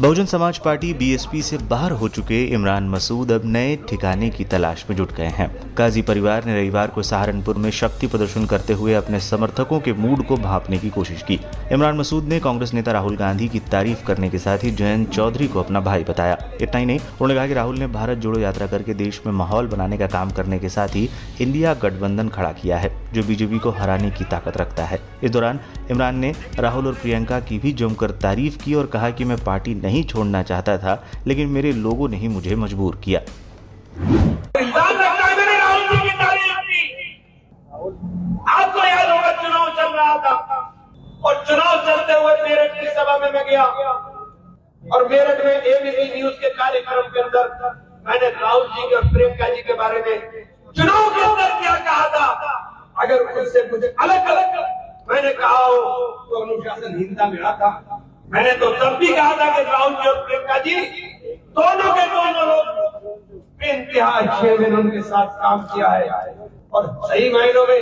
Bahujan Samaj party BSP से बाहर हो चुके इमरान मसूद अब नए ठिकाने की तलाश में जुट गए हैं। काजी परिवार ने रविवार को सहारनपुर में शक्ति प्रदर्शन करते हुए अपने समर्थकों के मूड को भापने की कोशिश की। इमरान मसूद ने कांग्रेस नेता राहुल गांधी की तारीफ़ करने के साथ ही जयंत चौधरी को अपना भाई बताया। इतना ही नहीं, उन्होंने कहा कि राहुल ने भारत जोड़ो यात्रा करके देश में माहौल बनाने का काम करने के साथ ही इंडिया गठबंधन खड़ा किया है, जो बीजेपी को हराने की ताकत रखता है। इस दौरान इमरान ने राहुल और प्रियंका की भी जमकर तारीफ़ की और कहा कि मैं पार्टी नहीं छोड़ना चाहता था, लेकिन मेरे लोगों ने ही मुझे मजबूर किया। और चुनाव चलते हुए मेरठ की सभा में मैं गया। और मेरठ में एबीसी न्यूज़ के कार्यक्रम के अंदर मैंने राहुल जी और प्रियंका जी के बारे में चुनाव के अंदर क्या कहा था? अगर उससे मुझे अलग अलग मैंने कहा हो तो अनुशासनहीनता मिला था। मैंने तो तब भी कहा था कि राहुल जी और प्रियंका जी, दोनों के दोनों लोग इंतहा अच्छे मैंने उनके साथ काम किया है। और सही मायनों में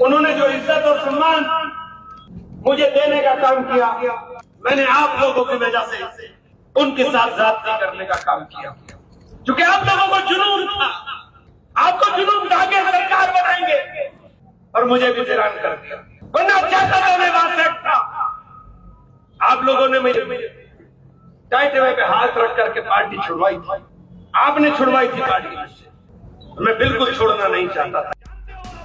उन्होंने जो इज़्ज़त और सम्मान मुझे देने का काम किया, मैंने आप लोगों की वजह से उनके साथ जाति करने का काम किया। क्योंकि आप लोगों को जुनून था। आपको जुनून था सरकार बनाएँगे। और मुझे भी हैरान कर दिया। वरना चाहता था मैं बात आप लोगों ने मेरे टाइट वे पे हाथ रख करके पार्टी छुड़वाई थी। आपने छुड़वाई थी पार्टी। मैं बिल्कुल छोड़ना नहीं चाहता था।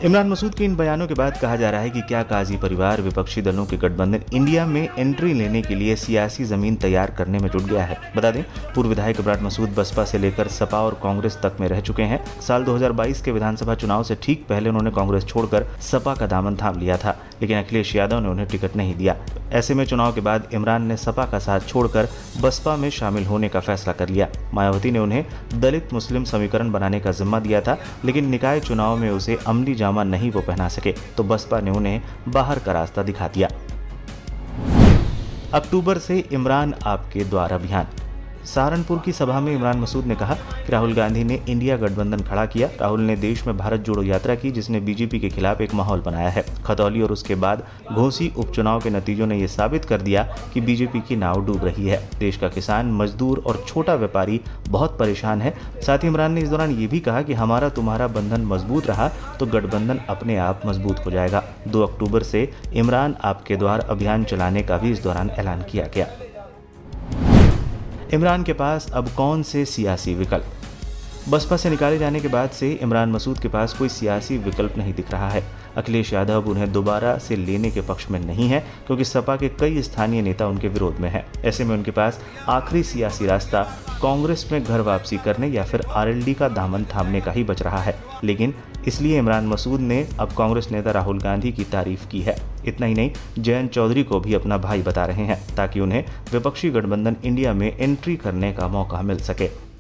इमरान मसूद के इन बयानों के बाद कहा जा रहा है कि क्या काजी परिवार विपक्षी दलों के गठबंधन इंडिया में एंट्री लेने के लिए सियासी ज़मीन तैयार करने में जुट गया है। बता दें, पूर्व विधायक इमरान मसूद बसपा से लेकर सपा और कांग्रेस तक में रह चुके हैं। साल 2022 के विधानसभा चुनाव से ठीक पहले उन्होंने कांग्रेस छोड़कर सपा का दामन थाम लिया था, लेकिन अखिलेश यादव ने उन्हें टिकट नहीं दिया। ऐसे में चुनाव के बाद इमरान ने सपा का साथ छोड़कर बसपा में शामिल होने का फैसला कर लिया। मायावती ने उन्हें दलित मुस्लिम समीकरण बनाने का जिम्मा दिया था, लेकिन निकाय चुनाव में उसे अमली जामा नहीं वो पहना सके तो बसपा ने उन्हें बाहर का रास्ता दिखा दिया। अक्टूबर से इमरान आपके द्वार अभियान। सहारनपुर की सभा में इमरान मसूद ने कहा कि राहुल गांधी ने इंडिया गठबंधन खड़ा किया। राहुल ने देश में भारत जोड़ो यात्रा की, जिसने बीजेपी के खिलाफ एक माहौल बनाया है। खतौली और उसके बाद घोसी उपचुनाव के नतीजों ने यह साबित कर दिया कि बीजेपी की नाव डूब रही है। देश का किसान, मजदूर और छोटा व्यापारी बहुत परेशान है। साथ ही इमरान ने इस दौरान ये भी कहा कि हमारा तुम्हारा बंधन मज़बूत रहा तो गठबंधन अपने आप मज़बूत हो जाएगा। दो अक्टूबर से इमरान आपके द्वार अभियान चलाने का भी इस दौरान ऐलान किया गया। इमरान के पास अब कौन से सियासी विकल्प? बसपा से निकाले जाने के बाद से इमरान मसूद के पास कोई सियासी विकल्प नहीं दिख रहा है। अखिलेश यादव उन्हें दोबारा से लेने के पक्ष में नहीं है, क्योंकि सपा के कई स्थानीय नेता उनके विरोध में हैं। ऐसे में उनके पास आखिरी सियासी रास्ता कांग्रेस में घर वापसी करने या फिर आरएलडी का दामन थामने का ही बच रहा है। लेकिन इसलिए इमरान मसूद ने अब कांग्रेस नेता राहुल गांधी की तारीफ़ की है। इतना ही नहीं, जयंत चौधरी को भी अपना भाई बता रहे हैं, ताकि उन्हें विपक्षी गठबंधन इंडिया में एंट्री करने का मौका मिल सके।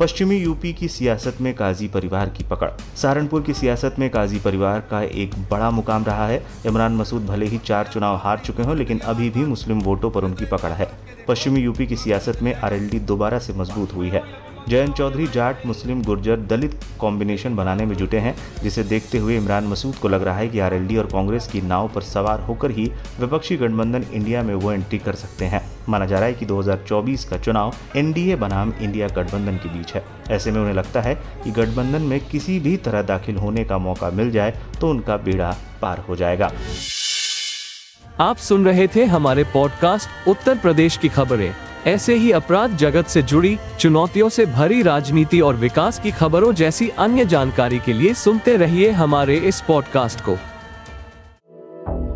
पश्चिमी यूपी की सियासत में काजी परिवार की पकड़। सहारनपुर की सियासत में काजी परिवार का एक बड़ा मुकाम रहा है। इमरान मसूद भले ही चार चुनाव हार चुके हों, लेकिन अभी भी मुस्लिम वोटों पर उनकी पकड़ है। पश्चिमी यूपी की सियासत में आरएलडी दोबारा से मज़बूत हुई है। जयंत चौधरी जाट, मुस्लिम, गुर्जर, दलित कॉम्बिनेशन बनाने में जुटे हैं, जिसे देखते हुए इमरान मसूद को लग रहा है कि आरएलडी और कांग्रेस की नाव पर सवार होकर ही विपक्षी गठबंधन इंडिया में वो एंट्री कर सकते हैं। माना जा रहा है कि 2024 का चुनाव एनडीए बनाम इंडिया गठबंधन के बीच है। ऐसे में उन्हें लगता है कि गठबंधन में किसी भी तरह दाखिल होने का मौका मिल जाए तो उनका बेड़ा पार हो जाएगा। आप सुन रहे थे हमारे पॉडकास्ट उत्तर प्रदेश की खबरें। ऐसे ही अपराध जगत से जुड़ी, चुनौतियों से भरी राजनीति और विकास की खबरों जैसी अन्य जानकारी के लिए सुनते रहिए हमारे इस पॉडकास्ट को।